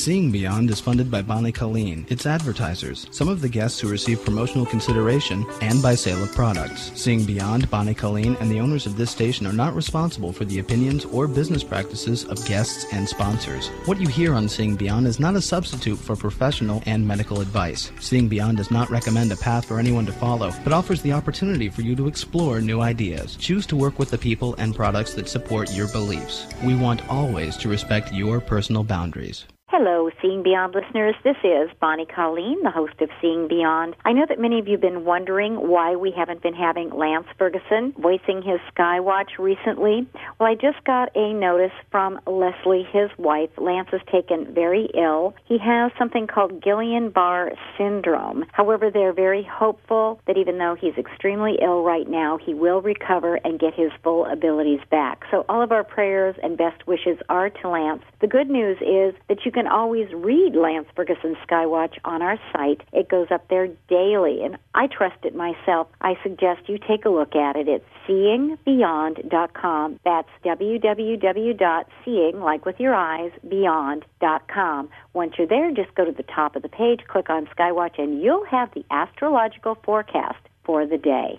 Seeing Beyond is funded by Bonnie Colleen, its advertisers, some of the guests who receive promotional consideration, and by sale of products. Seeing Beyond, Bonnie Colleen, and the owners of this station are not responsible for the opinions or business practices of guests and sponsors. What you hear on Seeing Beyond is not a substitute for professional and medical advice. Seeing Beyond does not recommend a path for anyone to follow, but offers the opportunity for you to explore new ideas. Choose to work with the people and products that support your beliefs. We want always to respect your personal boundaries. Hello, Seeing Beyond listeners. This is Bonnie Colleen, the host of Seeing Beyond. I know that many of you have been wondering why we haven't been having Lance Ferguson voicing his Skywatch recently. Well, I just got a notice from Leslie, his wife. Lance is taken very ill. He has something called Guillain-Barre syndrome. However, they're very hopeful that even though he's extremely ill right now, he will recover and get his full abilities back. So all of our prayers and best wishes are to Lance. The good news is that you can can always read Lance Ferguson's Skywatch on our site. It goes up there daily, and I trust it myself. I suggest you take a look at it. It's seeingbeyond.com. That's www.seeing, like with your eyes, beyond.com. Once you're there, just go to the top of the page, click on Skywatch, and you'll have the astrological forecast for the day.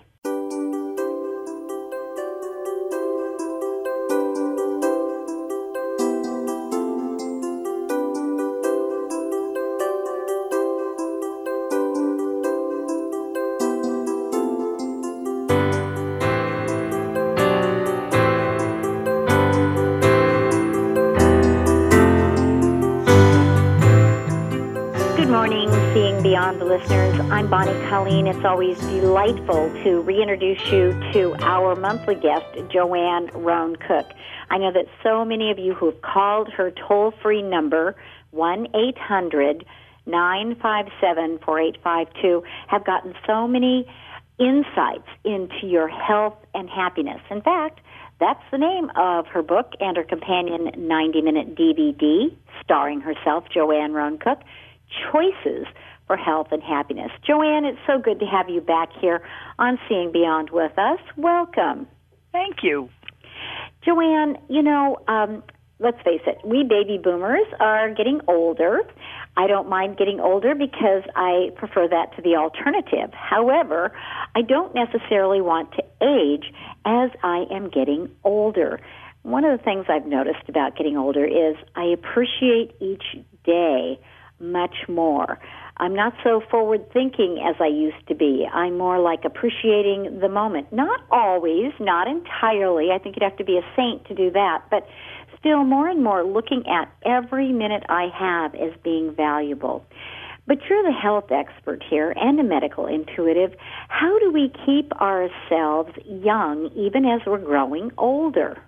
Listeners. I'm Bonnie Colleen. It's always delightful to reintroduce you to our monthly guest, Joanne Rohn Cook. I know that so many of you who have called her toll free number, 1 800 957 4852, have gotten so many insights into your health and happiness. In fact, that's the name of her book and her companion 90 minute DVD starring herself, Joanne Rohn Cook, Choices for health and happiness. Joanne, it's so good to have you back here on Seeing Beyond with us. Welcome. Thank you. Joanne, you know, um, let's face it, we baby boomers are getting older. I don't mind getting older because I prefer that to the alternative. However, I don't necessarily want to age as I am getting older. One of the things I've noticed about getting older is I appreciate each day much more. I'm not so forward thinking as I used to be. I'm more like appreciating the moment. Not always, not entirely. I think you'd have to be a saint to do that, but still more and more looking at every minute I have as being valuable. But you're the health expert here and a medical intuitive. How do we keep ourselves young even as we're growing older?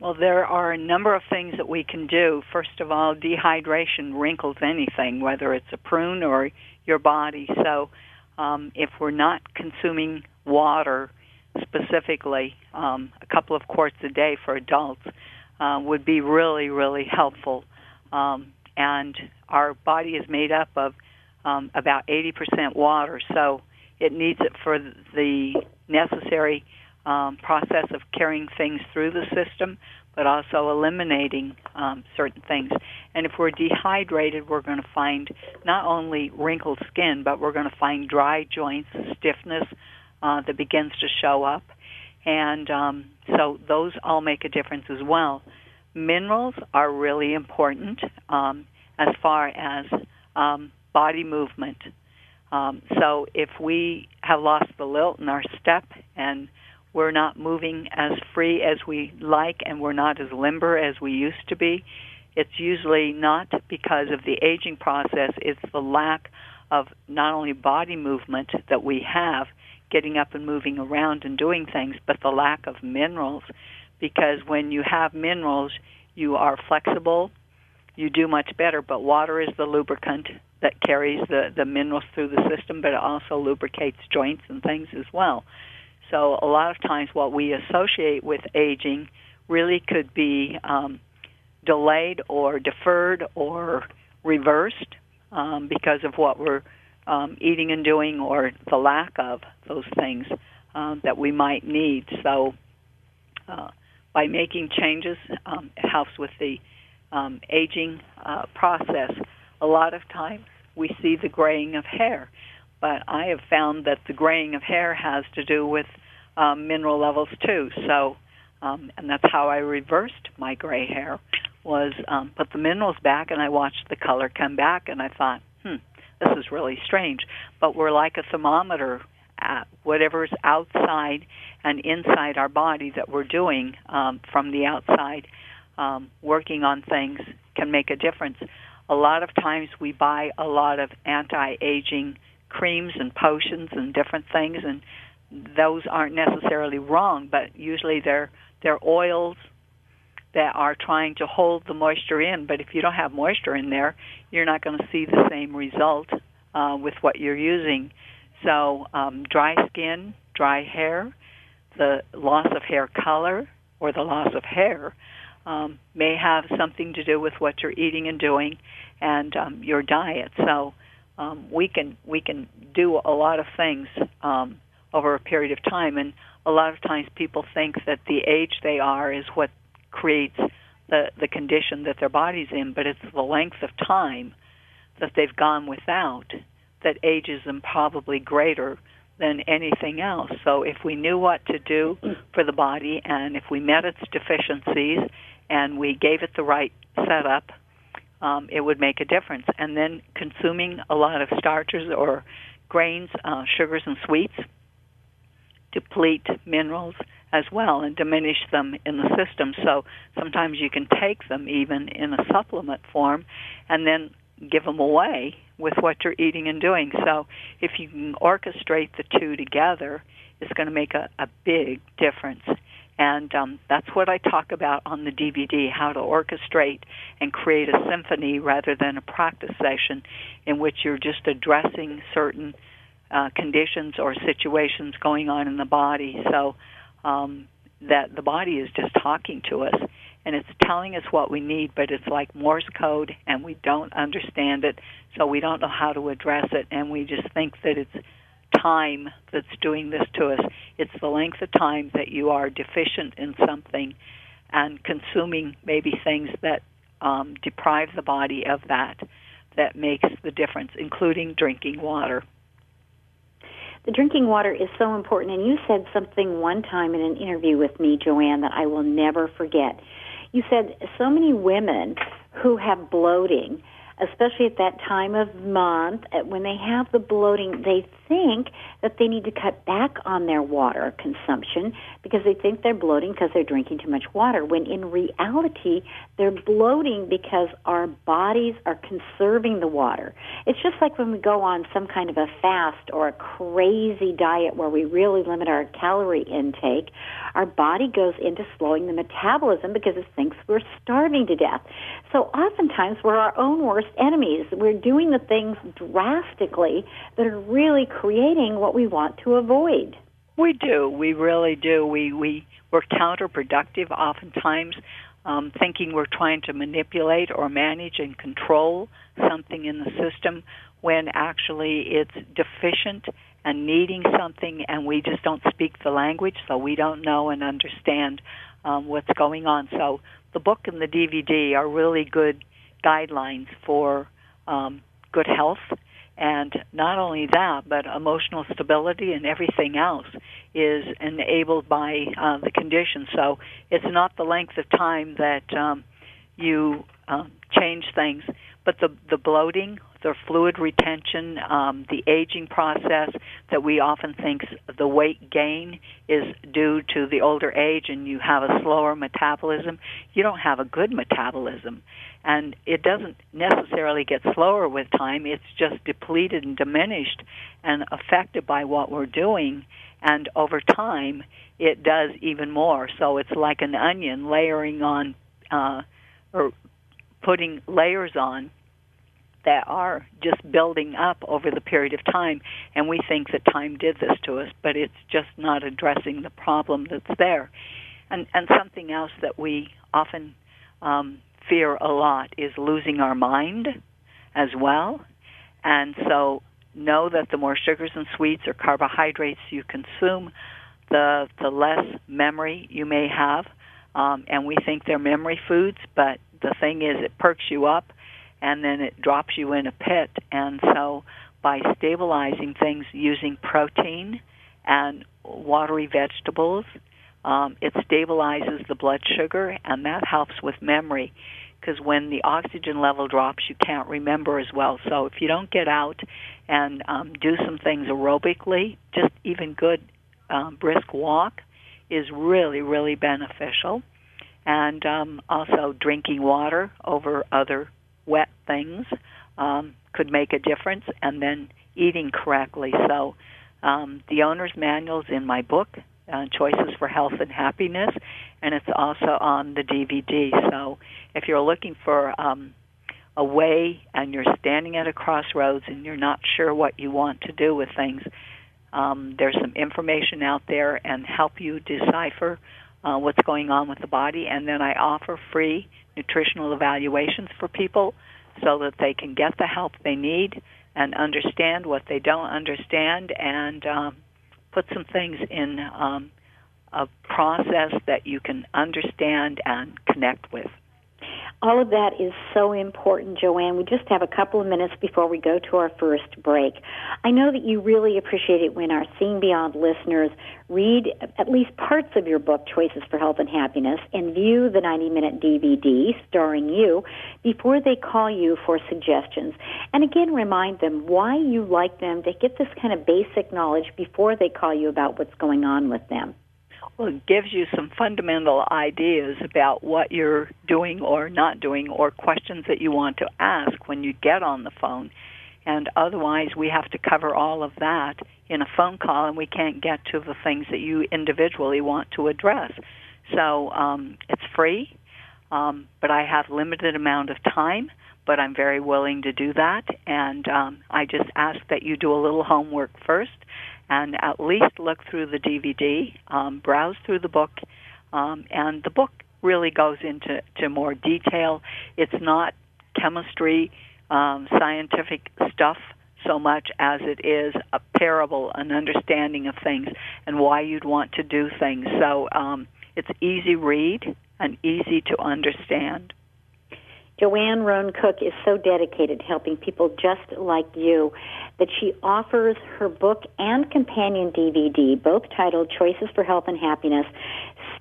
Well, there are a number of things that we can do. First of all, dehydration wrinkles anything, whether it's a prune or your body. So, um, if we're not consuming water specifically, um, a couple of quarts a day for adults uh, would be really, really helpful. Um, and our body is made up of um, about 80% water, so it needs it for the necessary um, process of carrying things through the system, but also eliminating um, certain things. And if we're dehydrated, we're going to find not only wrinkled skin, but we're going to find dry joints, stiffness uh, that begins to show up. And um, so those all make a difference as well. Minerals are really important um, as far as um, body movement. Um, so if we have lost the lilt in our step and we're not moving as free as we like and we're not as limber as we used to be. It's usually not because of the aging process, it's the lack of not only body movement that we have, getting up and moving around and doing things, but the lack of minerals. Because when you have minerals, you are flexible, you do much better, but water is the lubricant that carries the, the minerals through the system, but it also lubricates joints and things as well. So a lot of times what we associate with aging really could be um, delayed or deferred or reversed um, because of what we're um, eating and doing or the lack of those things um, that we might need. So uh, by making changes, um, it helps with the um, aging uh, process, a lot of times we see the graying of hair. But I have found that the graying of hair has to do with um, mineral levels too. So, um, and that's how I reversed my gray hair was um, put the minerals back, and I watched the color come back, and I thought, hmm, this is really strange. But we're like a thermometer. At whatever's outside and inside our body that we're doing um, from the outside, um, working on things can make a difference. A lot of times we buy a lot of anti-aging creams and potions and different things, and those aren't necessarily wrong, but usually they're they're oils that are trying to hold the moisture in. But if you don't have moisture in there, you're not going to see the same result uh, with what you're using. So um, dry skin, dry hair, the loss of hair color or the loss of hair um, may have something to do with what you're eating and doing and um, your diet. So um, we can we can do a lot of things um, over a period of time, and a lot of times people think that the age they are is what creates the the condition that their body's in, but it's the length of time that they've gone without that ages them probably greater than anything else. So if we knew what to do for the body and if we met its deficiencies and we gave it the right setup, um, it would make a difference. And then consuming a lot of starches or grains, uh, sugars, and sweets deplete minerals as well and diminish them in the system. So sometimes you can take them even in a supplement form and then give them away with what you're eating and doing. So if you can orchestrate the two together, it's going to make a, a big difference. And um, that's what I talk about on the DVD how to orchestrate and create a symphony rather than a practice session in which you're just addressing certain uh, conditions or situations going on in the body. So um, that the body is just talking to us and it's telling us what we need, but it's like Morse code and we don't understand it, so we don't know how to address it, and we just think that it's time that's doing this to us. It's the length of time that you are deficient in something and consuming maybe things that um, deprive the body of that that makes the difference, including drinking water. The drinking water is so important, and you said something one time in an interview with me, Joanne, that I will never forget. You said so many women who have bloating especially at that time of month uh, when they have the bloating they think that they need to cut back on their water consumption because they think they're bloating because they're drinking too much water when in reality they're bloating because our bodies are conserving the water. It's just like when we go on some kind of a fast or a crazy diet where we really limit our calorie intake our body goes into slowing the metabolism because it thinks we're starving to death so oftentimes we're our own worst enemies. We're doing the things drastically that are really creating what we want to avoid. We do. We really do. We we we're counterproductive oftentimes, um, thinking we're trying to manipulate or manage and control something in the system when actually it's deficient and needing something, and we just don't speak the language, so we don't know and understand um, what's going on. So the book and the DVD are really good guidelines for um, good health. And not only that, but emotional stability and everything else is enabled by uh, the condition. So it's not the length of time that um, you um, change things, but the the bloating, the fluid retention, um, the aging process that we often think the weight gain is due to the older age and you have a slower metabolism. You don't have a good metabolism. And it doesn't necessarily get slower with time, it's just depleted and diminished and affected by what we're doing. And over time, it does even more. So it's like an onion layering on, uh, or putting layers on that are just building up over the period of time and we think that time did this to us but it's just not addressing the problem that's there. And and something else that we often um, fear a lot is losing our mind as well. And so know that the more sugars and sweets or carbohydrates you consume the the less memory you may have. Um, and we think they're memory foods but the thing is, it perks you up, and then it drops you in a pit. And so, by stabilizing things using protein and watery vegetables, um, it stabilizes the blood sugar, and that helps with memory. Because when the oxygen level drops, you can't remember as well. So if you don't get out and um, do some things aerobically, just even good um, brisk walk is really, really beneficial. And um, also drinking water over other wet things um, could make a difference, and then eating correctly. So um, the owner's manual is in my book, uh, Choices for Health and Happiness, and it's also on the DVD. So if you're looking for um, a way and you're standing at a crossroads and you're not sure what you want to do with things, um, there's some information out there and help you decipher uh, what's going on with the body. And then I offer free nutritional evaluations for people so that they can get the help they need and understand what they don't understand and um, put some things in um, a process that you can understand and connect with. All of that is so important, Joanne. We just have a couple of minutes before we go to our first break. I know that you really appreciate it when our Seeing Beyond listeners read at least parts of your book, Choices for Health and Happiness, and view the 90 minute DVD starring you before they call you for suggestions. And again, remind them why you like them to get this kind of basic knowledge before they call you about what's going on with them it gives you some fundamental ideas about what you're doing or not doing or questions that you want to ask when you get on the phone. And otherwise, we have to cover all of that in a phone call, and we can't get to the things that you individually want to address. So um, it's free, um, but I have limited amount of time. But I'm very willing to do that, and um, I just ask that you do a little homework first and at least look through the DVD, um, browse through the book, um, and the book really goes into to more detail. It's not chemistry, um, scientific stuff so much as it is a parable, an understanding of things, and why you'd want to do things. So um, it's easy read and easy to understand. Joanne Rohn Cook is so dedicated to helping people just like you that she offers her book and companion DVD, both titled Choices for Health and Happiness,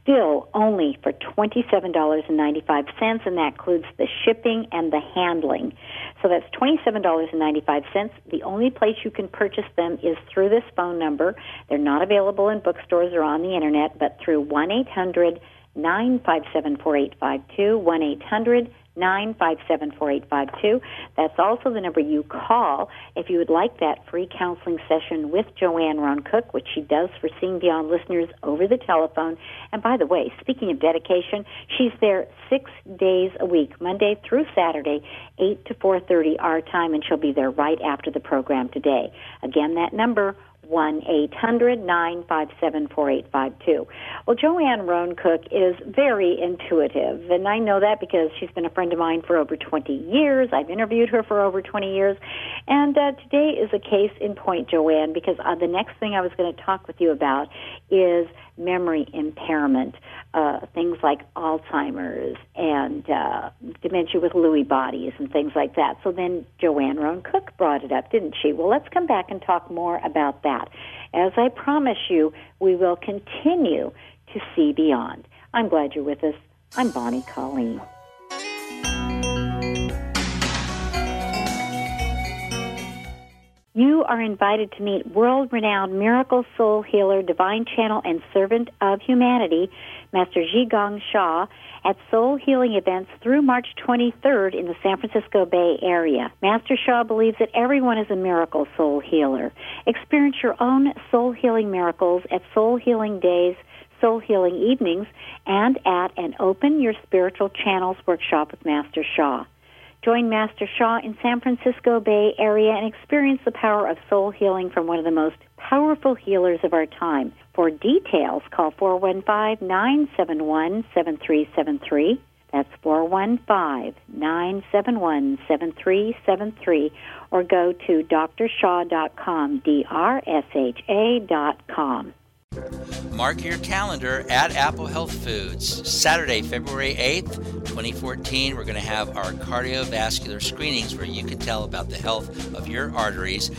still only for $27.95, and that includes the shipping and the handling. So that's $27.95. The only place you can purchase them is through this phone number. They're not available in bookstores or on the internet, but through 1 800 957 4852, 1 800 Nine five seven four eight five two. That's also the number you call if you would like that free counseling session with Joanne Rohn Cook, which she does for Seeing Beyond listeners over the telephone. And by the way, speaking of dedication, she's there six days a week, Monday through Saturday, 8 to 4.30 our time, and she'll be there right after the program today. Again, that number, one eight hundred nine five seven four eight five two. Well, Joanne Rohn Cook is very intuitive, and I know that because she's been a friend of mine for over 20 years. I've interviewed her for over 20 years, and uh, today is a case in point, Joanne, because uh, the next thing I was going to talk with you about is memory impairment, uh, things like Alzheimer's and uh, dementia with Lewy bodies and things like that. So then Joanne Rohn Cook brought it up, didn't she? Well, let's come back and talk more about that. As I promise you, we will continue to see beyond. I'm glad you're with us. I'm Bonnie Colleen. You are invited to meet world renowned miracle soul healer, divine channel, and servant of humanity, Master Zhi Sha, at soul healing events through March 23rd in the San Francisco Bay Area. Master Sha believes that everyone is a miracle soul healer. Experience your own soul healing miracles at Soul Healing Days, Soul Healing Evenings, and at an Open Your Spiritual Channels workshop with Master Sha. Join Master Sha in San Francisco Bay Area and experience the power of soul healing from one of the most powerful healers of our time. For details, call 415-971-7373. That's 415-971-7373 or go to drsha.com, D-R-S-H-A dot com. Mark your calendar at Apple Health Foods. Saturday, February 8th, 2014, we're going to have our cardiovascular screenings where you can tell about the health of your arteries.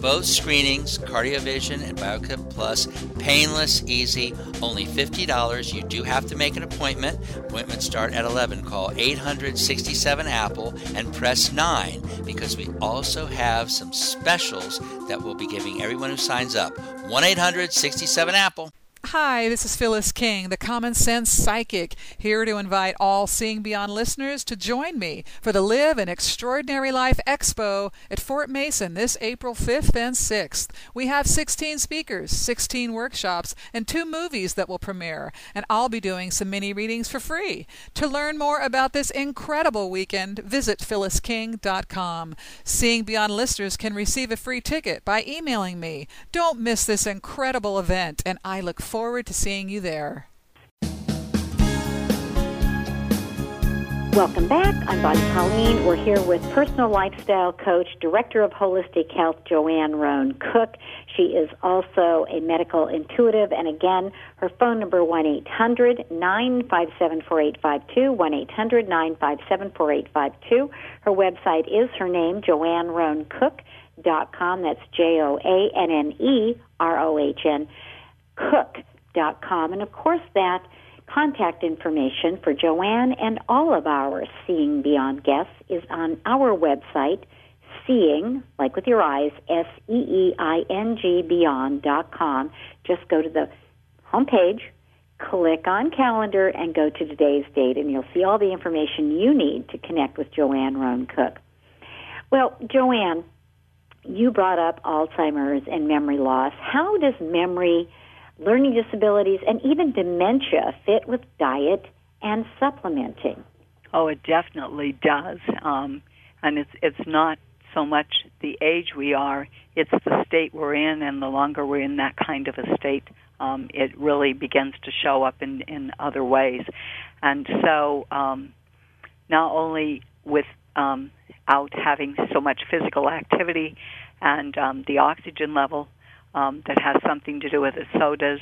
Both screenings, CardioVision and BioKit Plus, painless, easy, only $50. You do have to make an appointment. Appointments start at 11. Call 867 Apple and press 9 because we also have some specials that we'll be giving everyone who signs up. 1 800 67 Apple. Hi, this is Phyllis King, the Common Sense Psychic, here to invite all Seeing Beyond listeners to join me for the Live an Extraordinary Life Expo at Fort Mason this April 5th and 6th. We have 16 speakers, 16 workshops, and two movies that will premiere, and I'll be doing some mini readings for free. To learn more about this incredible weekend, visit phyllisking.com. Seeing Beyond listeners can receive a free ticket by emailing me. Don't miss this incredible event, and I look forward forward to seeing you there. Welcome back. I'm Bonnie Colleen. We're here with personal lifestyle coach, director of holistic health, Joanne Rohn Cook. She is also a medical intuitive, and again, her phone number one eight hundred nine five seven four eight five two one eight hundred nine five seven four eight five two. Her website is her name, Joanne Rohn Cook dot com. That's J O A N N E R O H N cook.com. And of course, that contact information for Joanne and all of our Seeing Beyond guests is on our website, seeing, like with your eyes, S E E I N G beyond.com. Just go to the homepage, click on calendar, and go to today's date, and you'll see all the information you need to connect with Joanne Rohn Cook. Well, Joanne, you brought up Alzheimer's and memory loss. How does memory learning disabilities, and even dementia fit with diet and supplementing? Oh, it definitely does. Um, and it's it's not so much the age we are; it's the state we're in, and the longer we're in that kind of a state, um, it really begins to show up in in other ways. And so, um, not only with um, out having so much physical activity and um, the oxygen level um, that has something to do with it. So does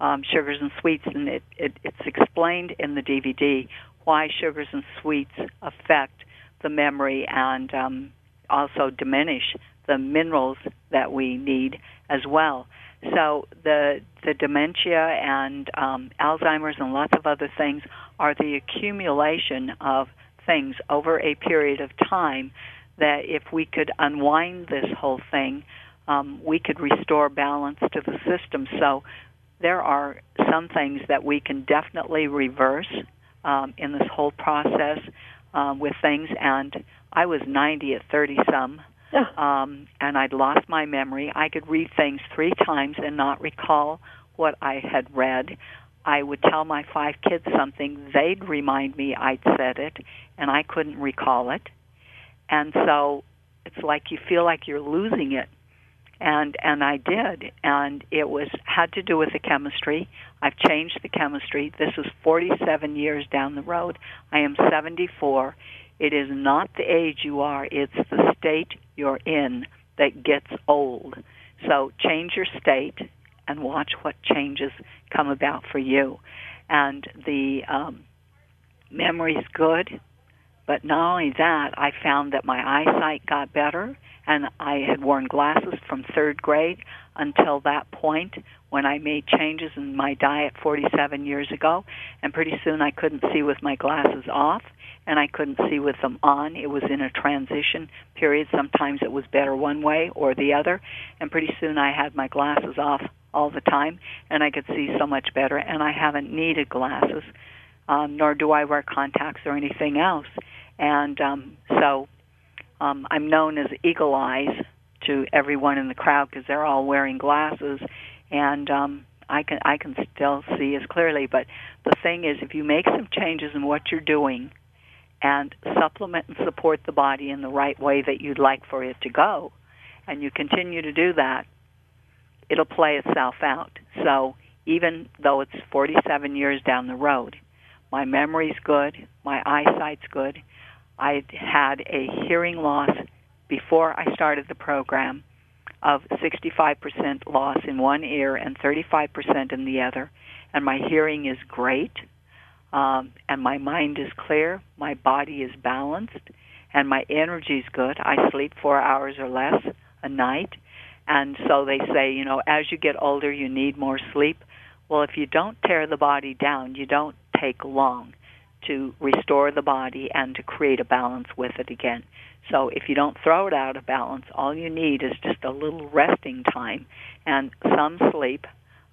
um, sugars and sweets, and it, it, it's explained in the DVD why sugars and sweets affect the memory and um, also diminish the minerals that we need as well. So the the dementia and um, Alzheimer's and lots of other things are the accumulation of things over a period of time that if we could unwind this whole thing, um, we could restore balance to the system. So there are some things that we can definitely reverse um, in this whole process um, with things. And I was 90 at 30 some. Um, and I'd lost my memory. I could read things three times and not recall what I had read. I would tell my five kids something, they'd remind me I'd said it, and I couldn't recall it. And so it's like you feel like you're losing it and and I did. And it was had to do with the chemistry. I've changed the chemistry. This is 47 years down the road. I am 74 it is not the age you are. It's the state you're in that gets old. So change your state and watch what changes come about for you. And the um memory's good. But not only that I found that my eyesight got better and I had worn glasses from third grade until that point when I made changes in my diet 47 years ago. And pretty soon I couldn't see with my glasses off and I couldn't see with them on. It was in a transition period. Sometimes it was better one way or the other. And pretty soon I had my glasses off all the time and I could see so much better. And I haven't needed glasses, um, nor do I wear contacts or anything else. And um, so um, I'm known as Eagle Eyes to everyone in the crowd because they're all wearing glasses, and um, I can I can still see as clearly. But the thing is, if you make some changes in what you're doing, and supplement and support the body in the right way that you'd like for it to go, and you continue to do that, it'll play itself out. So even though it's 47 years down the road, my memory's good, my eyesight's good, I had a hearing loss before I started the program. of 65% loss in one ear and 35% in the other. And my hearing is great. Um, and my mind is clear. My body is balanced. And my energy is good. I sleep four hours or less a night. And so they say, you know, as you get older, you need more sleep. Well, if you don't tear the body down, you don't take long to restore the body and to create a balance with it again. So if you don't throw it out of balance, all you need is just a little resting time and some sleep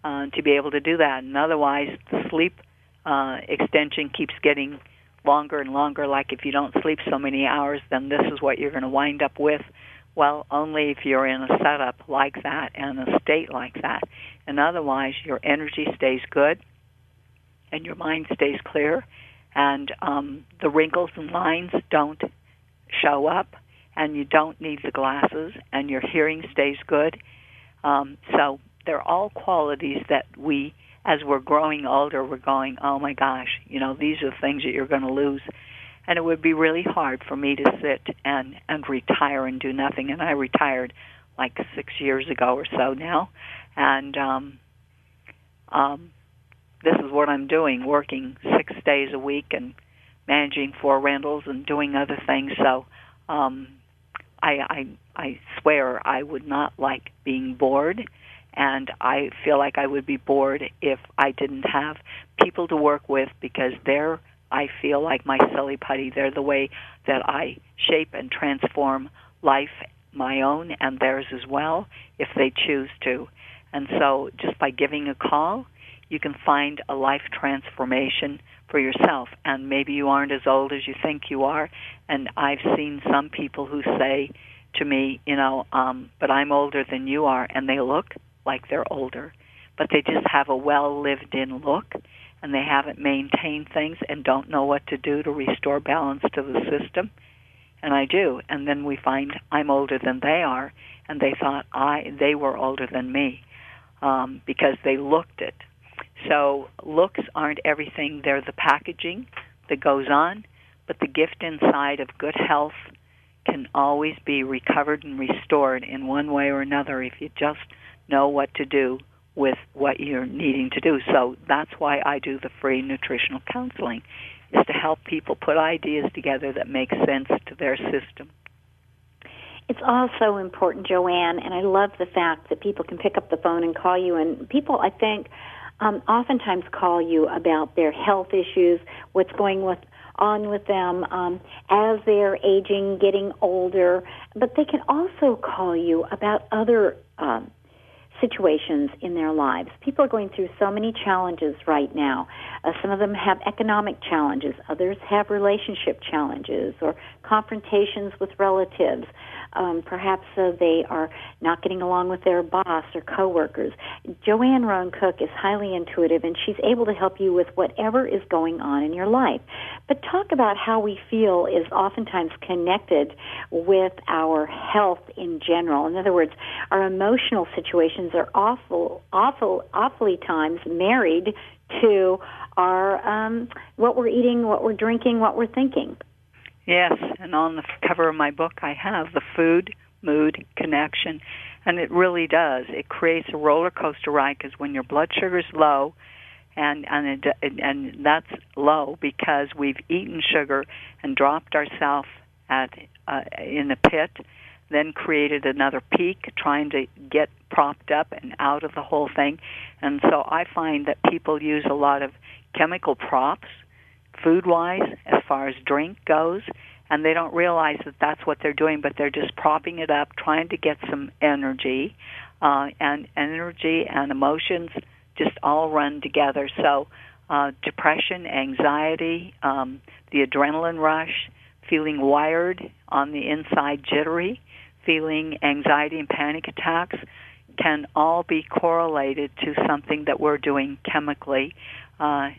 uh, to be able to do that. And otherwise, the sleep uh, extension keeps getting longer and longer. Like if you don't sleep so many hours, then this is what you're going to wind up with. Well, only if you're in a setup like that and a state like that. And otherwise, your energy stays good and your mind stays clear and um, the wrinkles and lines don't show up, and you don't need the glasses, and your hearing stays good. Um, so they're all qualities that we, as we're growing older, we're going, oh my gosh, you know, these are things that you're going to lose. And it would be really hard for me to sit and and retire and do nothing. And I retired like six years ago or so now, and um, um, this is what I'm doing, working six days a week and managing four rentals and doing other things. So um, I, I I swear I would not like being bored, and I feel like I would be bored if I didn't have people to work with because they're I feel like my silly putty. They're the way that I shape and transform life, my own and theirs as well, if they choose to. And so, just by giving a call you can find a life transformation for yourself. And maybe you aren't as old as you think you are. And I've seen some people who say to me, you know, um, but I'm older than you are, and they look like they're older, but they just have a well lived in look and they haven't maintained things and don't know what to do to restore balance to the system. And I do. And then we find I'm older than they are, and they thought I they were older than me um, because they looked it so looks aren't everything. They're the packaging that goes on, but the gift inside of good health can always be recovered and restored in one way or another if you just know what to do with what you're needing to do. So that's why I do the free nutritional counseling is to help people put ideas together that make sense to their system. It's also important, Joanne, and I love the fact that people can pick up the phone and call you. And people, I think, um, oftentimes call you about their health issues, what's going with on with them um, as they're aging, getting older, but they can also call you about other um, situations in their lives. People are going through so many challenges right now. Uh, some of them have economic challenges, others have relationship challenges or confrontations with relatives um, perhaps uh, they are not getting along with their boss or coworkers. Joanne Rohn Cook is highly intuitive, and she's able to help you with whatever is going on in your life. But talk about how we feel is oftentimes connected with our health in general. In other words, our emotional situations are awful, awful, awfully times married to our um, what we're eating, what we're drinking, what we're thinking. Yes, and on the cover of my book, I have the food mood connection, and it really does. It creates a roller coaster ride because when your blood sugar is low, and and it, and that's low because we've eaten sugar and dropped ourselves at uh, in the pit, then created another peak trying to get propped up and out of the whole thing, and so I find that people use a lot of chemical props food wise as far as drink goes and they don't realize that that's what they're doing but they're just propping it up trying to get some energy uh and energy and emotions just all run together. So uh depression anxiety um the adrenaline rush feeling wired on the inside jittery feeling anxiety and panic attacks can all be correlated to something that we're doing chemically uh,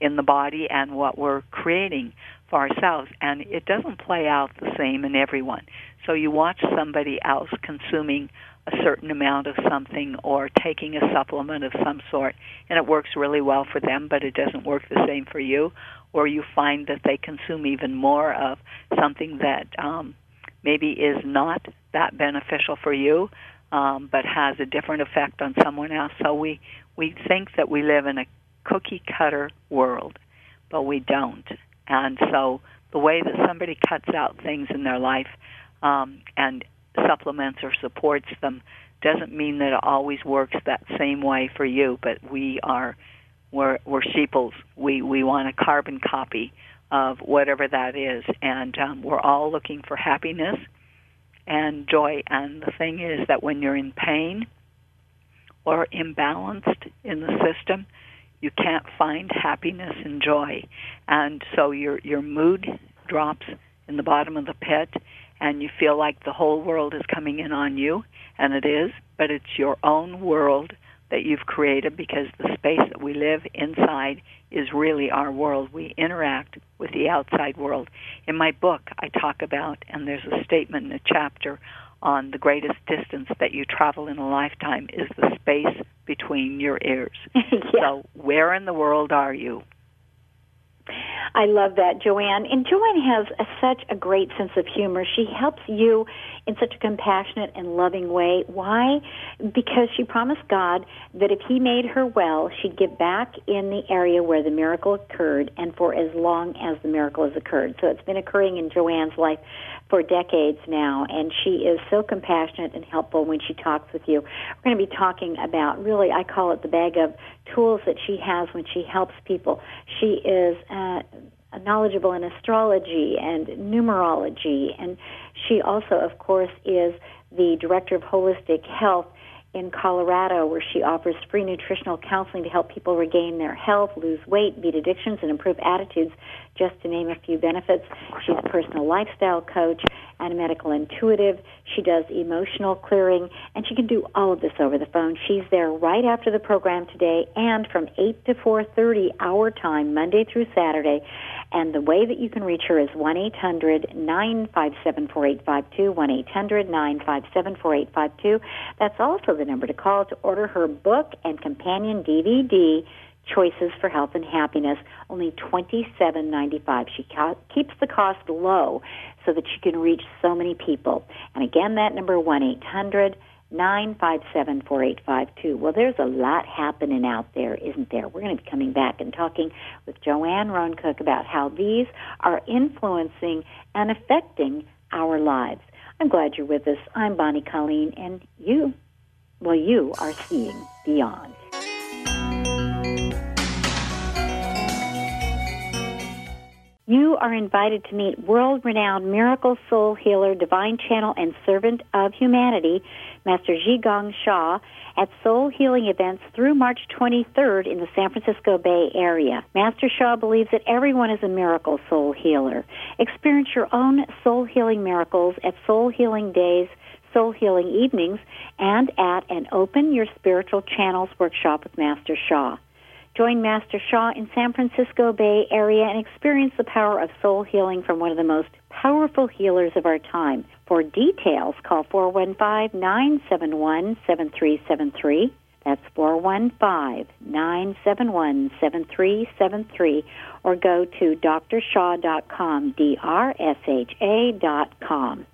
in the body and what we're creating for ourselves. And it doesn't play out the same in everyone. So you watch somebody else consuming a certain amount of something or taking a supplement of some sort, and it works really well for them, but it doesn't work the same for you. Or you find that they consume even more of something that um, maybe is not that beneficial for you. um, but has a different effect on someone else. So we we think that we live in a cookie cutter world, but we don't. And so the way that somebody cuts out things in their life um, and supplements or supports them doesn't mean that it always works that same way for you. But we are we're, we're sheeples. We we want a carbon copy of whatever that is, and um, we're all looking for happiness and joy. And the thing is that when you're in pain or imbalanced in the system, you can't find happiness and joy, and so your your mood drops in the bottom of the pit, and you feel like the whole world is coming in on you, and it is, but it's your own world that you've created because the space that we live inside is really our world. We interact with the outside world. In my book, I talk about, and there's a statement in a chapter on the greatest distance that you travel in a lifetime is the space between your ears. yeah. So, where in the world are you? I love that, Joanne. And Joanne has a, such a great sense of humor. She helps you in such a compassionate and loving way. Why? Because she promised God that if He made her well, she'd get back in the area where the miracle occurred and for as long as the miracle has occurred. So it's been occurring in Joanne's life for decades now, and she is so compassionate and helpful when she talks with you. We're going to be talking about really, I call it the bag of tools that she has when she helps people. She is uh, knowledgeable in astrology and numerology, and she also, of course, is the director of holistic health in Colorado, where she offers free nutritional counseling to help people regain their health, lose weight, beat addictions, and improve attitudes, just to name a few benefits. She's a personal lifestyle coach and medical intuitive. She does emotional clearing, and she can do all of this over the phone. She's there right after the program today and from 8 to 4.30 our time, Monday through Saturday. And the way that you can reach her is 1 800 957 4852, 1 800 957 4852. That's also the number to call to order her book and companion DVD, Choices for Health and Happiness, only twenty-seven ninety-five. She keeps the cost low so that she can reach so many people. And again, that number one eight hundred nine five seven four eight five two. Well, there's a lot happening out there, isn't there? We're going to be coming back and talking with Joanne Rohn Cook about how these are influencing and affecting our lives. I'm glad you're with us. I'm Bonnie Colleen, and you, well, you are seeing beyond. You are invited to meet world renowned miracle soul healer, divine channel, and servant of humanity, Master Zhi Sha, at soul healing events through March 23rd in the San Francisco Bay Area. Master Sha believes that everyone is a miracle soul healer. Experience your own soul healing miracles at Soul Healing Days, Soul Healing Evenings, and at an Open Your Spiritual Channels workshop with Master Sha. Join Master Sha in San Francisco Bay Area and experience the power of soul healing from one of the most powerful healers of our time. For details, call 415-971-7373. That's 415-971-7373 or go to drsha.com, D-R-S-H-A dot com.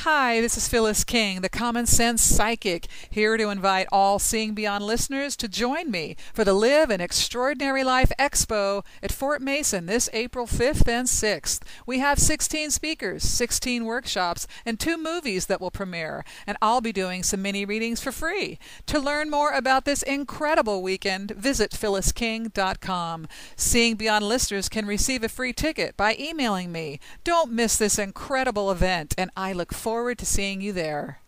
Hi, this is Phyllis King, the Common Sense Psychic, here to invite all Seeing Beyond listeners to join me for the Live an Extraordinary Life Expo at Fort Mason this April 5th and 6th. We have 16 speakers, 16 workshops, and two movies that will premiere, and I'll be doing some mini readings for free. To learn more about this incredible weekend, visit phyllisking.com. Seeing Beyond listeners can receive a free ticket by emailing me. Don't miss this incredible event, and I look forward forward to seeing you there.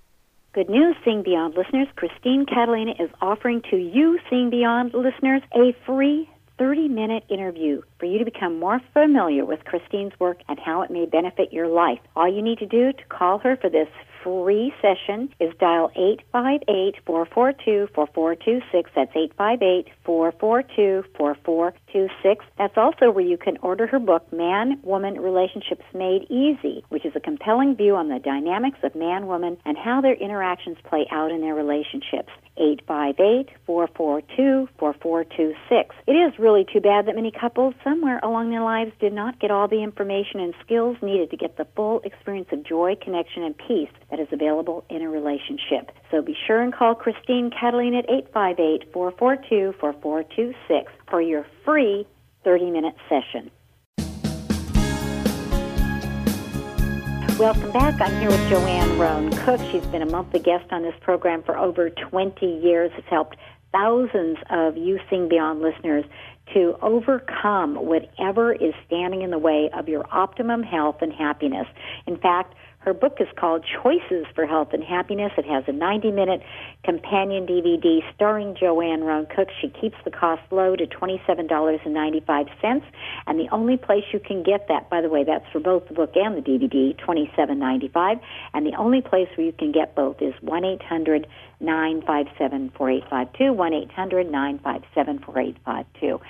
Good news, Seeing Beyond listeners. Christine Catalina is offering to you, Seeing Beyond listeners, a free 30 minute interview for you to become more familiar with Christine's work and how it may benefit your life. All you need to do to call her for this free session is dial 858-442-4426. That's 858-442-4426. That's also where you can order her book, Man Woman Relationships Made Easy, which is a compelling view on the dynamics of man woman and how their interactions play out in their relationships. 858-442-4426. It is really too bad that many couples somewhere along their lives did not get all the information and skills needed to get the full experience of joy, connection, and peace that is available in a relationship. So be sure and call Christine Cataline at 858 442 4426 for your free 30 minute session. Welcome back. I'm here with Joanne Rohn Cook. She's been a monthly guest on this program for over 20 years. Has helped thousands of You Sing Beyond listeners to overcome whatever is standing in the way of your optimum health and happiness. In fact, her book is called Choices for Health and Happiness. It has a 90 minute companion DVD starring Joanne Rohn Cook. She keeps the cost low to $27.95. And the only place you can get that, by the way, that's for both the book and the DVD, $27.95. And the only place where you can get both is 1 800 957 4852. 1 800 957 4852.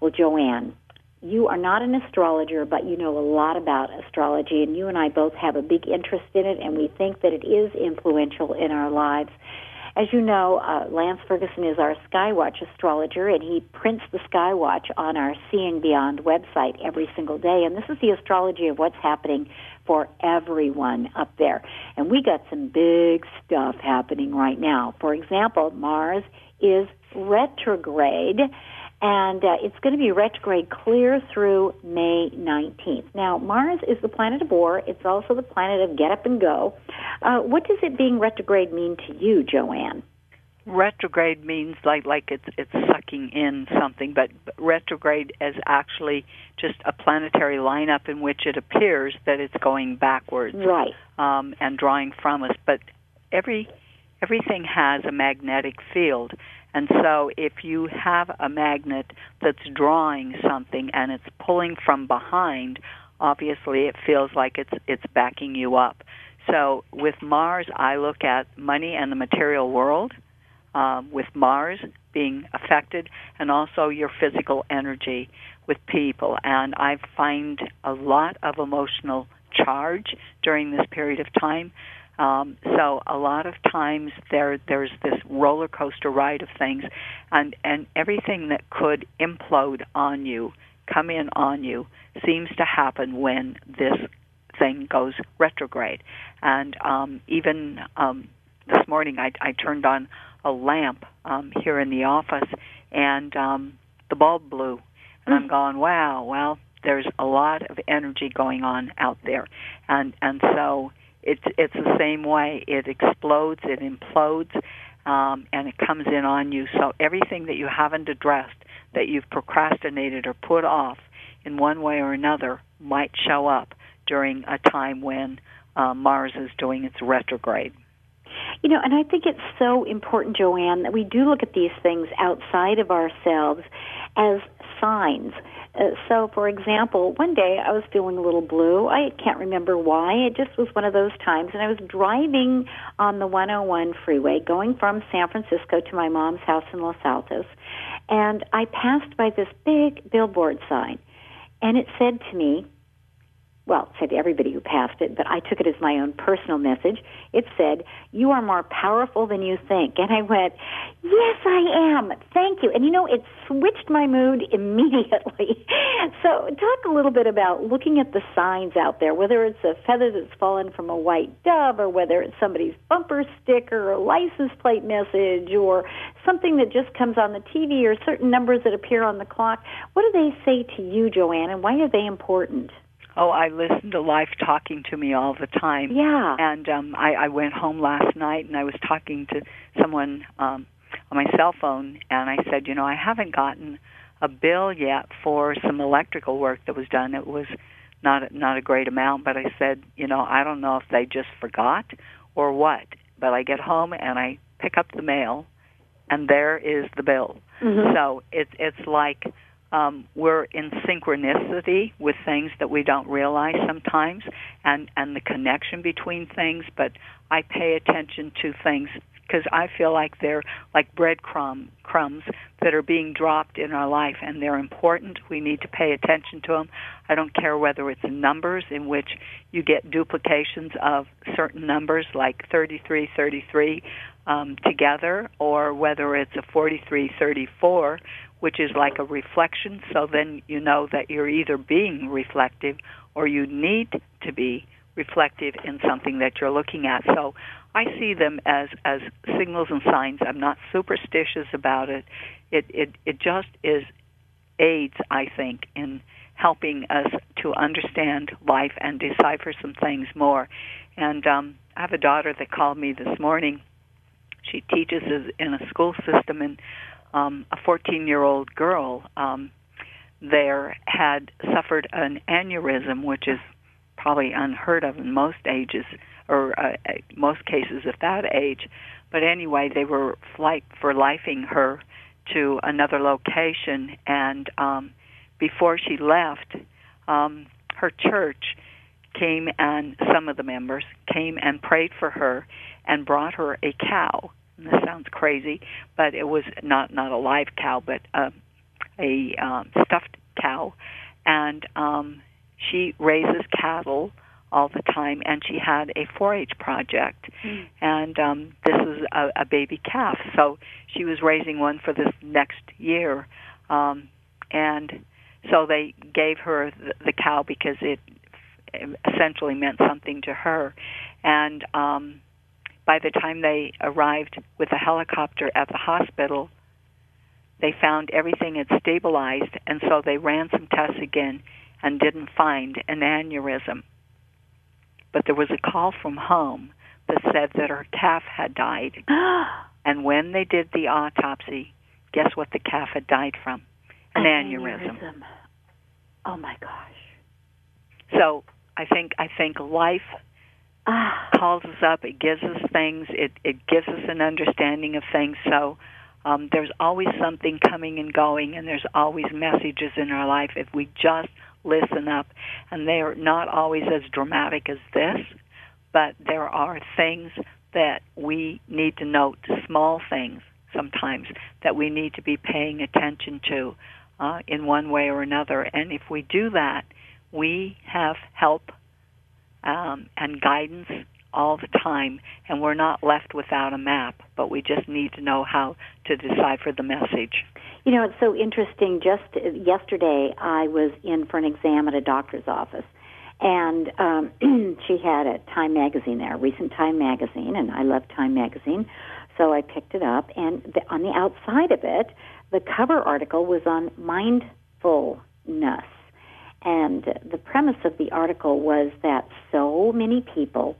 Well, Joanne, you are not an astrologer, but you know a lot about astrology, and you and I both have a big interest in it, and we think that it is influential in our lives. As you know, uh, Lance Ferguson is our Skywatch astrologer, and he prints the Skywatch on our Seeing Beyond website every single day. And this is the astrology of what's happening for everyone up there. And we got some big stuff happening right now. For example, Mars is retrograde and uh, it's going to be retrograde clear through May 19th. Now, Mars is the planet of war. It's also the planet of get up and go. Uh, what does it being retrograde mean to you, Joanne? Retrograde means like like it's it's sucking in something, but retrograde is actually just a planetary lineup in which it appears that it's going backwards, right? Um, and drawing from us. But every everything has a magnetic field, and so if you have a magnet that's drawing something and it's pulling from behind, obviously it feels like it's it's backing you up. So with Mars, I look at money and the material world. Um, with Mars being affected, and also your physical energy with people, and I find a lot of emotional charge during this period of time. Um, so a lot of times there there's this roller coaster ride of things, and and everything that could implode on you, come in on you, seems to happen when this thing goes retrograde. And um, even um, this morning, I, I turned on a lamp um, here in the office, and um, the bulb blew, and I'm going, wow, well, there's a lot of energy going on out there, and and so it's it's the same way. It explodes, it implodes, um, and it comes in on you. So everything that you haven't addressed, that you've procrastinated or put off in one way or another, might show up during a time when uh, Mars is doing its retrograde. You know, and I think it's so important, Joanne, that we do look at these things outside of ourselves as signs uh, so, for example, one day I was feeling a little blue. I can't remember why. It just was one of those times. And I was driving on the 101 freeway going from San Francisco to my mom's house in Los Altos. And I passed by this big billboard sign. And it said to me, well, said to everybody who passed it, but I took it as my own personal message. It said, You are more powerful than you think. And I went, Yes, I am. Thank you. And you know, it switched my mood immediately. so, talk a little bit about looking at the signs out there, whether it's a feather that's fallen from a white dove, or whether it's somebody's bumper sticker, or license plate message, or something that just comes on the TV, or certain numbers that appear on the clock. What do they say to you, Joanne, and why are they important? Oh, I listen to life talking to me all the time. Yeah. And um I, I went home last night and I was talking to someone um on my cell phone and I said, you know, I haven't gotten a bill yet for some electrical work that was done. It was not not a great amount, but I said, you know, I don't know if they just forgot or what. But I get home and I pick up the mail and there is the bill. Mm-hmm. So it's it's like um, we're in synchronicity with things that we don't realize sometimes, and and the connection between things. But I pay attention to things because I feel like they're like breadcrumb crumbs that are being dropped in our life, and they're important. We need to pay attention to them. I don't care whether it's numbers in which you get duplications of certain numbers, like 3333 um, together, or whether it's a 4334 which is like a reflection. So then you know that you're either being reflective or you need to be reflective in something that you're looking at. So I see them as as signals and signs. I'm not superstitious about it. It it it just is aids, I think, in helping us to understand life and decipher some things more. And um, I have a daughter that called me this morning. She teaches in a school system, and um, a 14 year old girl um, there had suffered an aneurysm, which is probably unheard of in most ages or uh, uh, most cases at that age. But anyway, they were flight for lifing her to another location, and um, before she left, um, her church came and some of the members came and prayed for her and brought her a cow. And this sounds crazy, but it was not not a live cow, but uh, a um, stuffed cow, and um, she raises cattle all the time, and she had a 4-H project, mm. and um, this is a, a baby calf. So she was raising one for this next year, um, and so they gave her the, the cow because it essentially meant something to her, and um, by the time they arrived with a helicopter at the hospital, they found everything had stabilized, and so they ran some tests again and didn't find an aneurysm but there was a call from home that said that her calf had died. and when they did the autopsy, guess what the calf had died from? An, An aneurysm. aneurysm. Oh my gosh. So I think I think life. calls us up. It gives us things. It it gives us an understanding of things. So um, there's always something coming and going, and there's always messages in our life if we just listen up. And they are not always as dramatic as this, but there are things that we need to note, small things sometimes, that we need to be paying attention to uh, in one way or another. And if we do that, we have help um, and guidance all the time, and we're not left without a map, but we just need to know how to decipher the message. You know, it's so interesting. Just yesterday, I was in for an exam at a doctor's office, and um, she had a Time magazine there, a recent Time magazine, and I love Time magazine, so I picked it up. And the, on the outside of it, the cover article was on mindfulness. And the premise of the article was that so many people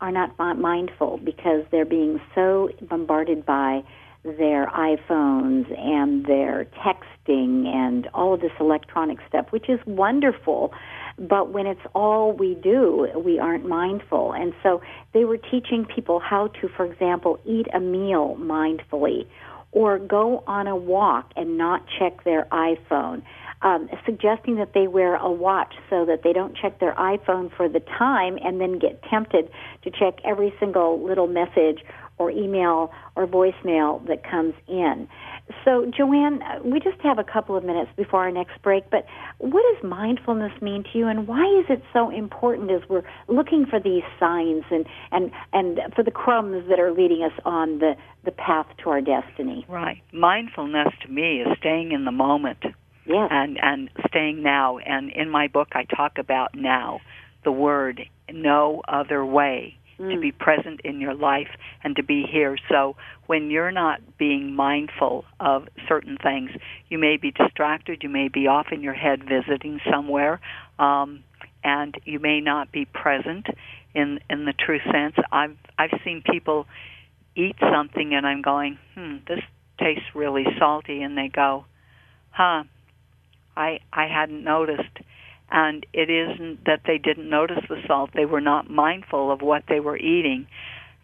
are not mindful because they're being so bombarded by their iPhones and their texting and all of this electronic stuff, which is wonderful. But when it's all we do, we aren't mindful. And so they were teaching people how to, for example, eat a meal mindfully or go on a walk and not check their iPhone um, suggesting that they wear a watch so that they don't check their iPhone for the time and then get tempted to check every single little message or email or voicemail that comes in. So, Joanne, we just have a couple of minutes before our next break, but what does mindfulness mean to you, and why is it so important as we're looking for these signs and, and, and for the crumbs that are leading us on the, the path to our destiny? Right. Mindfulness to me is staying in the moment yes. and and staying now. And in my book, I talk about now, the word no other way mm. to be present in your life and to be here. So when you're not being mindful of certain things, you may be distracted. You may be off in your head visiting somewhere. Um, and you may not be present in in the true sense. I've I've seen people eat something and I'm going, hmm, this tastes really salty, and they go, huh, I I hadn't noticed. And it isn't that they didn't notice the salt; they were not mindful of what they were eating.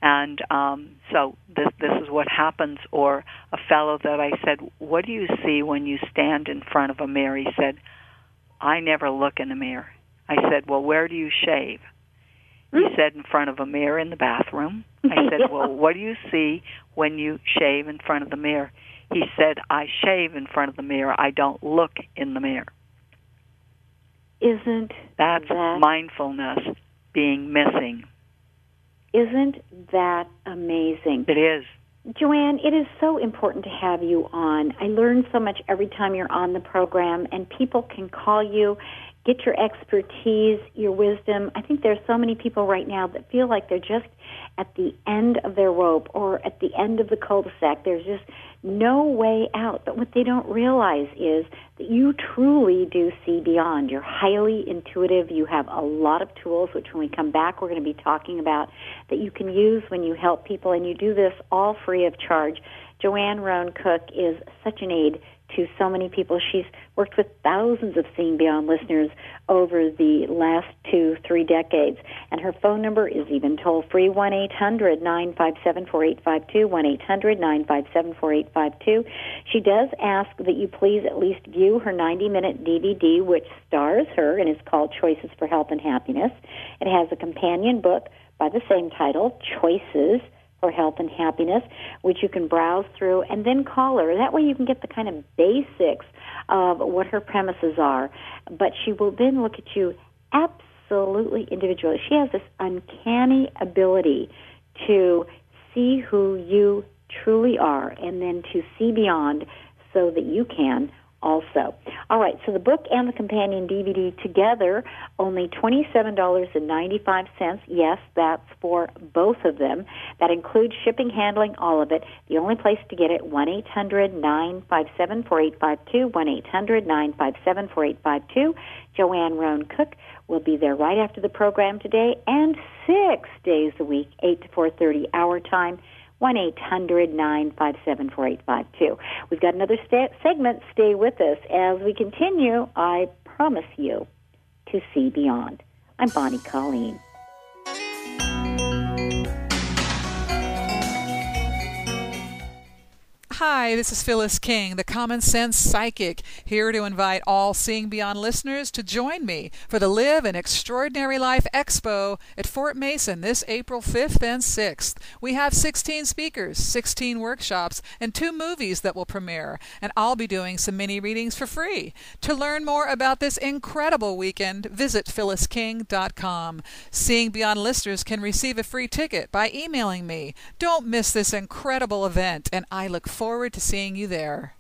And um, so this this is what happens. Or a fellow that I said, "What do you see when you stand in front of a mirror?" He said, "I never look in a mirror." I said, "Well, where do you shave?" He hmm? said, "In front of a mirror in the bathroom." I said, "Well, what do you see when you shave in front of the mirror?" He said, I shave in front of the mirror. I don't look in the mirror. Isn't That's that, mindfulness being missing. Isn't that amazing? It is. Joanne, it is so important to have you on. I learn so much every time you're on the program, and people can call you get your expertise, your wisdom. I think there's so many people right now that feel like they're just at the end of their rope or at the end of the cul-de-sac. There's just no way out. But what they don't realize is that you truly do see beyond. You're highly intuitive. You have a lot of tools, which when we come back, we're going to be talking about that you can use when you help people. And you do this all free of charge. Joanne Rohn Cook is such an aid to so many people. She's worked with thousands of Seeing Beyond listeners over the last two, three decades. And her phone number is even toll free 1 800 957 4852. 1 800 957 4852. She does ask that you please at least view her 90 minute DVD, which stars her and is called Choices for Health and Happiness. It has a companion book by the same title, Choices for health and happiness, which you can browse through and then call her. That way you can get the kind of basics of what her premises are. But she will then look at you absolutely individually. She has this uncanny ability to see who you truly are and then to see beyond so that you can also. All right, so the book and the companion DVD together, only $27.95. Yes, that's for both of them. That includes shipping, handling, all of it. The only place to get it, 1 800 957 4852. 1 800 957 4852. Joanne Rohn Cook will be there right after the program today and six days a week, 8 to 4.30 our time. 1 800 957 4852. We've got another segment. Stay with us as we continue. I promise you to see beyond. I'm Bonnie Colleen. Hi, this is Phyllis King, the Common Sense Psychic, here to invite all Seeing Beyond listeners to join me for the Live an Extraordinary Life Expo at Fort Mason this April 5th and 6th. We have 16 speakers, 16 workshops, and two movies that will premiere, and I'll be doing some mini readings for free. To learn more about this incredible weekend, visit phyllisking.com. Seeing Beyond listeners can receive a free ticket by emailing me. Don't miss this incredible event, and I look forward forward to seeing you there.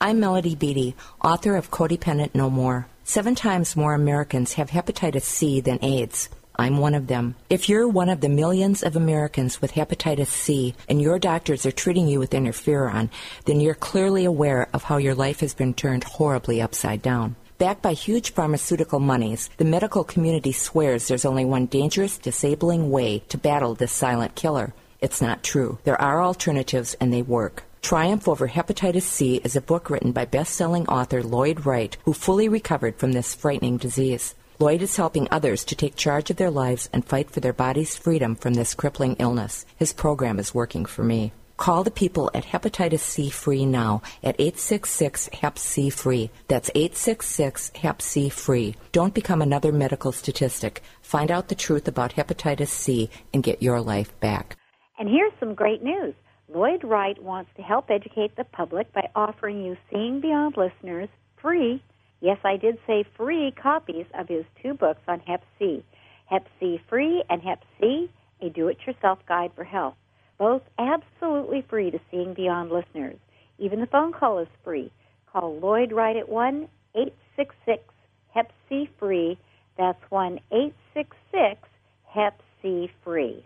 I'm Melody Beattie, author of Codependent No More. Seven times more Americans have hepatitis C than AIDS. I'm one of them. If you're one of the millions of Americans with hepatitis C and your doctors are treating you with interferon, then you're clearly aware of how your life has been turned horribly upside down. Backed by huge pharmaceutical monies, the medical community swears there's only one dangerous, disabling way to battle this silent killer. It's not true. There are alternatives and they work. Triumph Over Hepatitis C is a book written by best-selling author Lloyd Wright, who fully recovered from this frightening disease. Lloyd is helping others to take charge of their lives and fight for their body's freedom from this crippling illness. His program is working for me. Call the people at Hepatitis C Free now at 866 Hep C Free. That's 866 Hep C Free. Don't become another medical statistic. Find out the truth about hepatitis C and get your life back. And here's some great news. Lloyd Wright wants to help educate the public by offering you Seeing Beyond listeners free, yes, I did say free copies of his two books on Hep C, Hep C Free and Hep C, a do-it-yourself guide for health. Both absolutely free to Seeing Beyond listeners. Even the phone call is free. Call Lloyd Wright at 1 866 Hep C Free. That's 1 866 Hep C Free.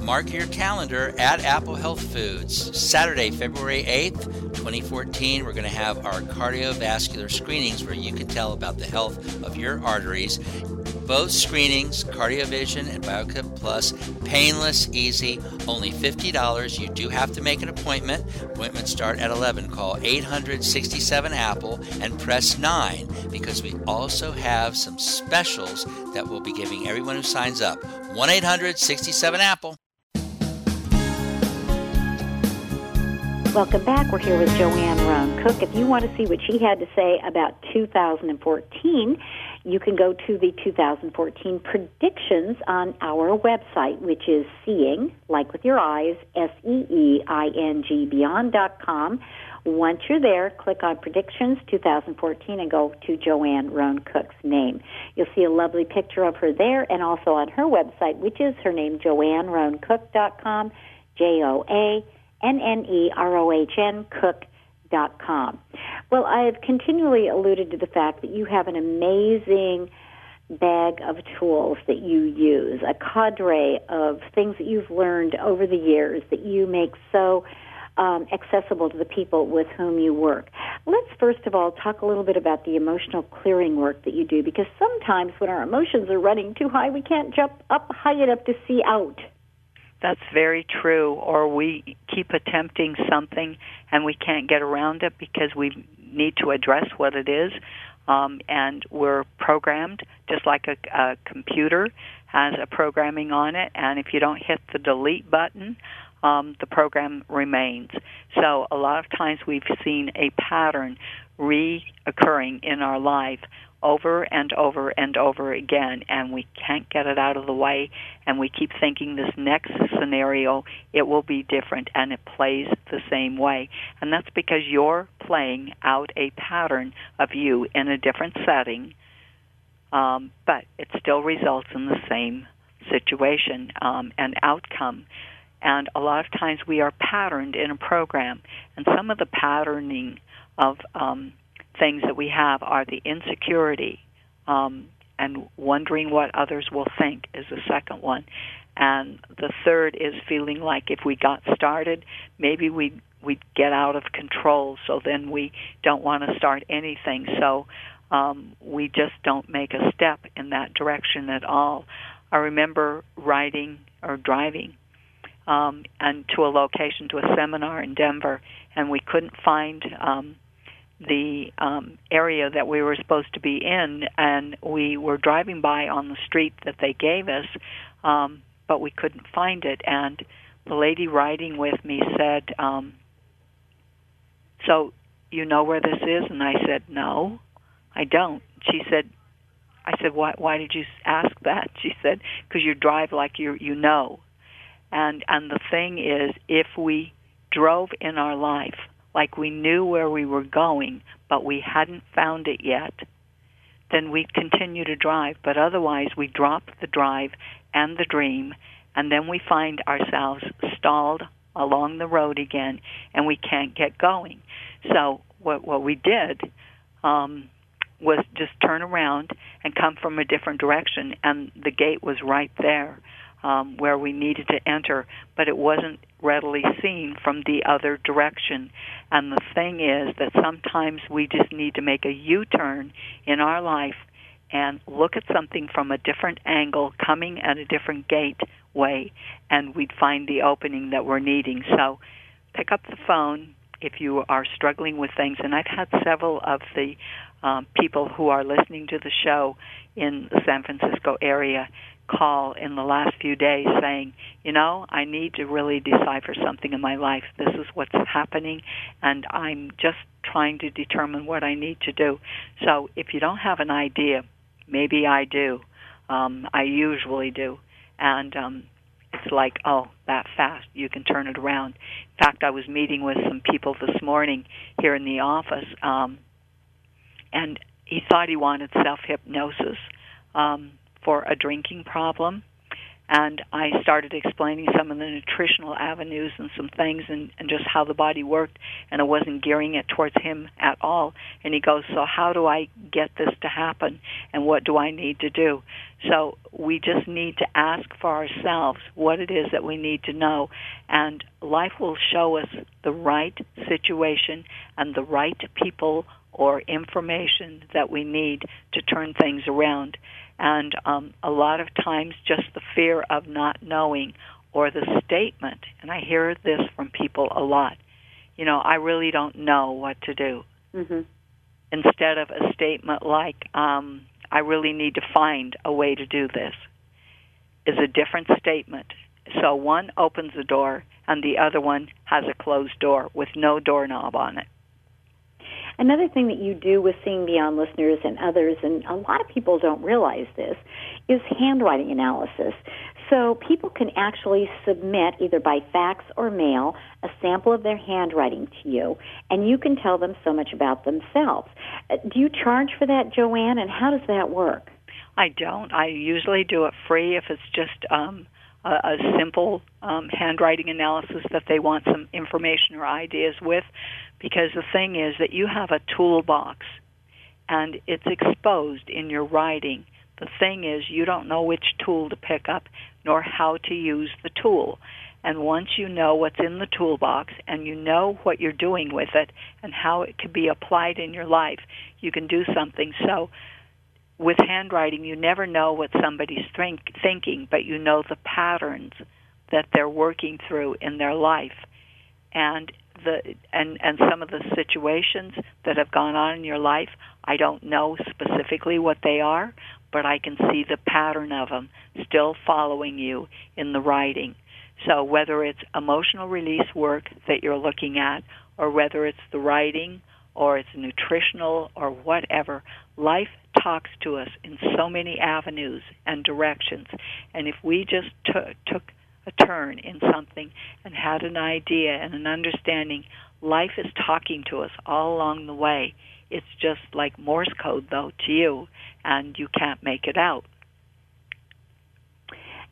Mark your calendar at Apple Health Foods. Saturday, February 8th, 2014, we're going to have our cardiovascular screenings where you can tell about the health of your arteries. Both screenings, CardioVision and BioClip Plus, painless, easy, only $50. You do have to make an appointment. Appointments start at 11. Call 867 Apple and press 9 because we also have some specials that we'll be giving everyone who signs up. 1 800 67 Apple. Welcome back. We're here with Joanne Rohn Cook. If you want to see what she had to say about 2014, you can go to the 2014 predictions on our website, which is seeing, like with your eyes, S E E I N G, beyond.com. Once you're there, click on Predictions 2014 and go to Joanne Rohn Cook's name. You'll see a lovely picture of her there and also on her website, which is her name, JoanneRohnCook.com, J O A N N E R O H N Cook.com. Well, I have continually alluded to the fact that you have an amazing bag of tools that you use, a cadre of things that you've learned over the years that you make so um, accessible to the people with whom you work. Let's first of all talk a little bit about the emotional clearing work that you do because sometimes when our emotions are running too high, we can't jump up high enough to see out. That's very true. Or we keep attempting something and we can't get around it because we need to address what it is. Um, and we're programmed just like a, a computer has a programming on it. And if you don't hit the delete button, um, the program remains. So a lot of times we've seen a pattern reoccurring in our life over and over and over again and we can't get it out of the way and we keep thinking this next scenario it will be different and it plays the same way and that's because you're playing out a pattern of you in a different setting um, but it still results in the same situation um, and outcome and a lot of times we are patterned in a program. And some of the patterning of um, things that we have are the insecurity um, and wondering what others will think is the second one. And the third is feeling like if we got started, maybe we'd, we'd get out of control, so then we don't want to start anything. So um, we just don't make a step in that direction at all. I remember riding or driving um, and to a location to a seminar in Denver, and we couldn't find um, the um, area that we were supposed to be in, and we were driving by on the street that they gave us, um, but we couldn't find it. And the lady riding with me said, um, "So you know where this is?" And I said, "No, I don't." She said, "I said, why? Why did you ask that?" She said, "Because you drive like you you know." And and the thing is, if we drove in our life like we knew where we were going, but we hadn't found it yet, then we'd continue to drive. But otherwise, we drop the drive and the dream, and then we find ourselves stalled along the road again, and we can't get going. So what what we did um, was just turn around and come from a different direction, and the gate was right there um, where we needed to enter, but it wasn't readily seen from the other direction. And the thing is that sometimes we just need to make a U turn in our life and look at something from a different angle, coming at a different gateway, and we'd find the opening that we're needing. So pick up the phone if you are struggling with things. And I've had several of the um, people who are listening to the show in the San Francisco area call in the last few days saying, you know, I need to really decipher something in my life. This is what's happening, and I'm just trying to determine what I need to do. So if you don't have an idea, maybe I do. Um, I usually do. And um, it's like, oh, that fast, you can turn it around. In fact, I was meeting with some people this morning here in the office, um, and he thought he wanted self hypnosis. Um, for a drinking problem. And I started explaining some of the nutritional avenues and some things and, and just how the body worked, and I wasn't gearing it towards him at all. And he goes, So, how do I get this to happen? And what do I need to do? So, we just need to ask for ourselves what it is that we need to know. And life will show us the right situation and the right people or information that we need to turn things around and um, a lot of times just the fear of not knowing or the statement and i hear this from people a lot you know i really don't know what to do. Mm-hmm. instead of a statement like um, i really need to find a way to do this is a different statement. So one opens the door and the other one has a closed door with no doorknob on it Another thing that you do with Seeing Beyond listeners and others, and a lot of people don't realize this, is handwriting analysis. So people can actually submit either by fax or mail a sample of their handwriting to you, and you can tell them so much about themselves. Uh, do you charge for that, Joanne, and how does that work? I don't. I usually do it free if it's just um, a, a simple um, handwriting analysis that they want some information or ideas with, because the thing is that you have a toolbox and it's exposed in your writing. The thing is, you don't know which tool to pick up nor how to use the tool. And once you know what's in the toolbox and you know what you're doing with it and how it can be applied in your life, you can do something. So, with handwriting, you never know what somebody's think, thinking, but you know the patterns that they're working through in their life. And the and and some of the situations that have gone on in your life, I don't know specifically what they are, but I can see the pattern of them still following you in the writing. So whether it's emotional release work that you're looking at, or whether it's the writing, or it's nutritional, or whatever, life talks to us in so many avenues and directions. And if we just t- took a turn in something and had an idea and an understanding, life is talking to us all along the way. It's just like Morse code, though, to you, and you can't make it out.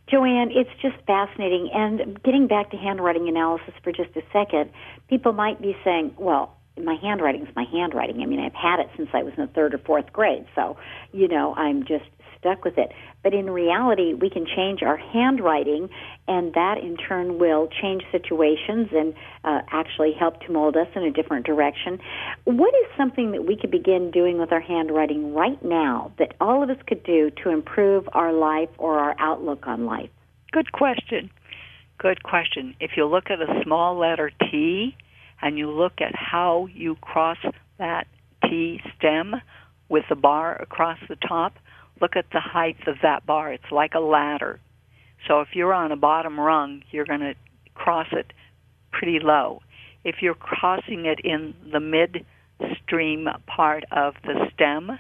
Joanne, it's just fascinating. And getting back to handwriting analysis for just a second, people might be saying, well, my handwriting's my handwriting. I mean, I've had it since I was in the third or fourth grade, so, you know, I'm just stuck with it. But in reality, we can change our handwriting, and that in turn will change situations and uh, actually help to mold us in a different direction. What is something that we could begin doing with our handwriting right now that all of us could do to improve our life or our outlook on life? Good question. Good question. If you look at a small letter T and you look at how you cross that T stem with the bar across the top, look at the height of that bar. It's like a ladder. So if you're on a bottom rung, you're going to cross it pretty low. If you're crossing it in the midstream part of the stem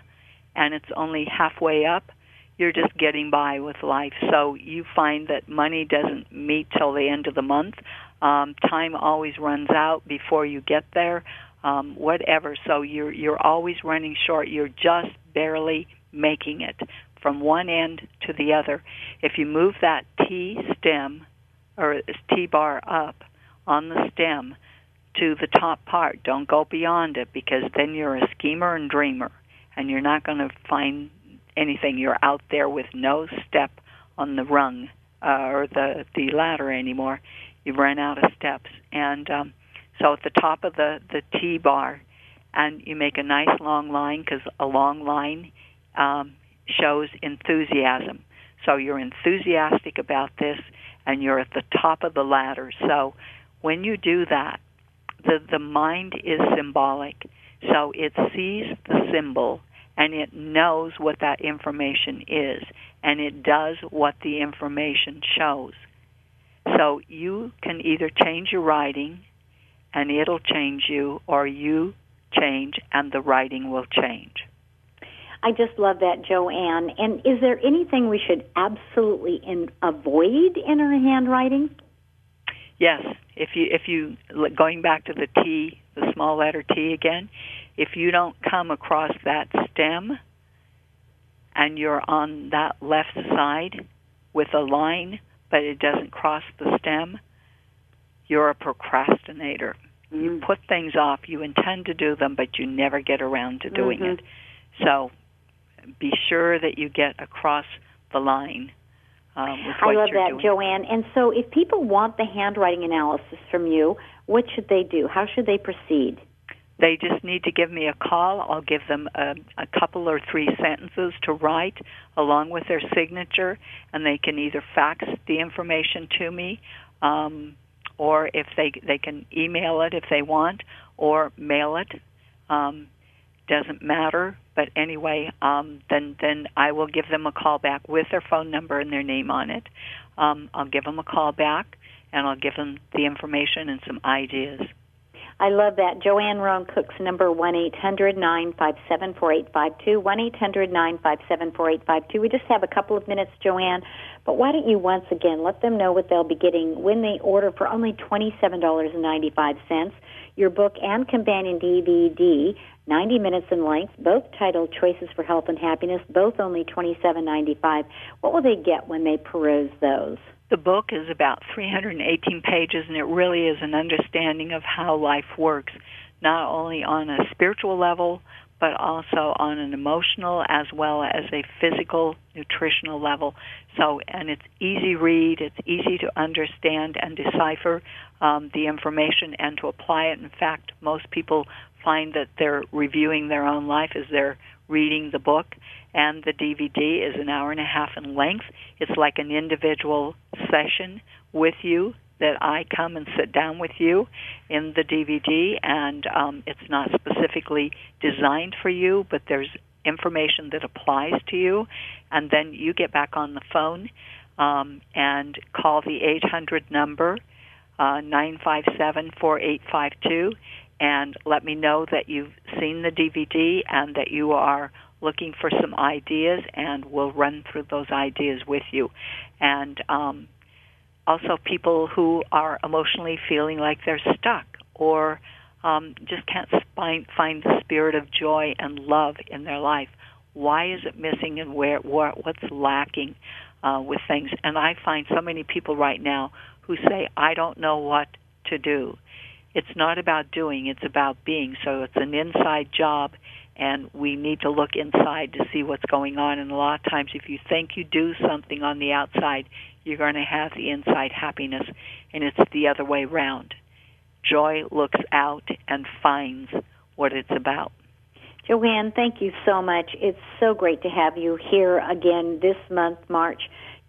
and it's only halfway up, you're just getting by with life. So you find that money doesn't meet till the end of the month. Um, time always runs out before you get there. Um, whatever. So you're you're always running short. You're just barely making it from one end to the other. If you move that T stem or T bar up on the stem to the top part, don't go beyond it because then you're a schemer and dreamer and you're not going to find anything. You're out there with no step on the rung uh, or the the ladder anymore. You've run out of steps, and um, so at the top of the the T bar, and you make a nice long line because a long line um, shows enthusiasm. So you're enthusiastic about this, and you're at the top of the ladder. So when you do that, the the mind is symbolic. So it sees the symbol and it knows what that information is, and it does what the information shows. So you can either change your writing, and it'll change you, or you change, and the writing will change. I just love that, Joanne. And is there anything we should absolutely in, avoid in our handwriting? Yes. If you if you going back to the T, the small letter T again, if you don't come across that stem and you're on that left side with a line, but it doesn't cross the stem, you're a procrastinator. Mm. You put things off, you intend to do them, but you never get around to doing mm-hmm. it. So be sure that you get across the line. Um, with what I love that, doing. Joanne. And so, if people want the handwriting analysis from you, what should they do? How should they proceed? They just need to give me a call. I'll give them a, a couple or three sentences to write along with their signature, and they can either fax the information to me, um, or if they they can email it if they want, or mail it. Um, doesn't matter. But anyway, um, then then I will give them a call back with their phone number and their name on it. Um, I'll give them a call back, and I'll give them the information and some ideas. I love that. Joanne Rohn Cook's number one eight hundred nine five seven four eight five two one eight hundred nine five seven four eight five two. We just have a couple of minutes, Joanne, but why don't you once again let them know what they'll be getting when they order for only twenty seven dollars and ninety five cents. Your book and companion DVD, 90 minutes in length, both titled Choices for Health and Happiness, both only twenty seven ninety five. What will they get when they peruse those? The book is about 318 pages, and it really is an understanding of how life works, not only on a spiritual level, but also on an emotional as well as a physical, nutritional level. So, and it's easy read, it's easy to understand and decipher um, the information and to apply it. In fact, most people find that they're reviewing their own life as they're reading the book. And the DVD is an hour and a half in length. It's like an individual session with you that I come and sit down with you in the DVD, and um, it's not specifically designed for you, but there's information that applies to you, and then you get back on the phone um, and call the 800 number uh, 957 4852 and let me know that you've seen the DVD and that you are looking for some ideas, and we'll run through those ideas with you. And um, also, people who are emotionally feeling like they're stuck or um, just can't find find the spirit of joy and love in their life. Why is it missing, and where, what's lacking uh, with things? And I find so many people right now who say, "I don't know what to do." It's not about doing; it's about being. So it's an inside job, and we need to look inside to see what's going on. And a lot of times, if you think you do something on the outside, you're going to have the inside happiness, and it's the other way around. Joy looks out and finds what it's about. Joanne, thank you so much. It's so great to have you here again this month, March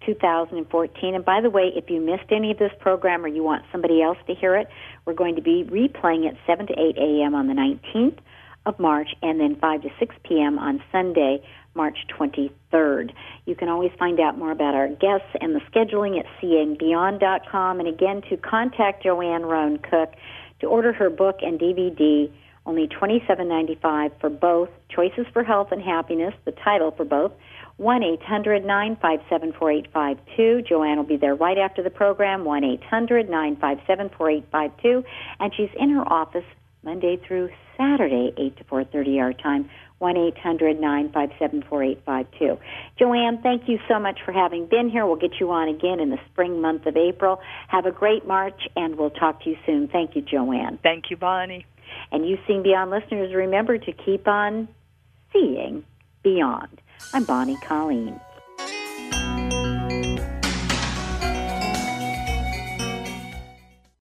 2014. And by the way, if you missed any of this program or you want somebody else to hear it, we're going to be replaying it 7 to 8 a.m. on the 19th of March and then 5 to 6 p.m. on Sunday, March 23rd. You can always find out more about our guests and the scheduling at seeingbeyond.com. And again, to contact Joanne Rohn Cook to order her book and DVD, only $27.95 for both Choices for Health and Happiness, the title for both. 1 800 957 4852. Joanne will be there right after the program. 1 800 957 4852. And she's in her office Monday through Saturday, 8 to 4.30 our time, 1-800-957-4852. Joanne, thank you so much for having been here. We'll get you on again in the spring month of April. Have a great March, and we'll talk to you soon. Thank you, Joanne. Thank you, Bonnie. And you Seeing Beyond listeners, remember to keep on seeing beyond. I'm Bonnie Colleen.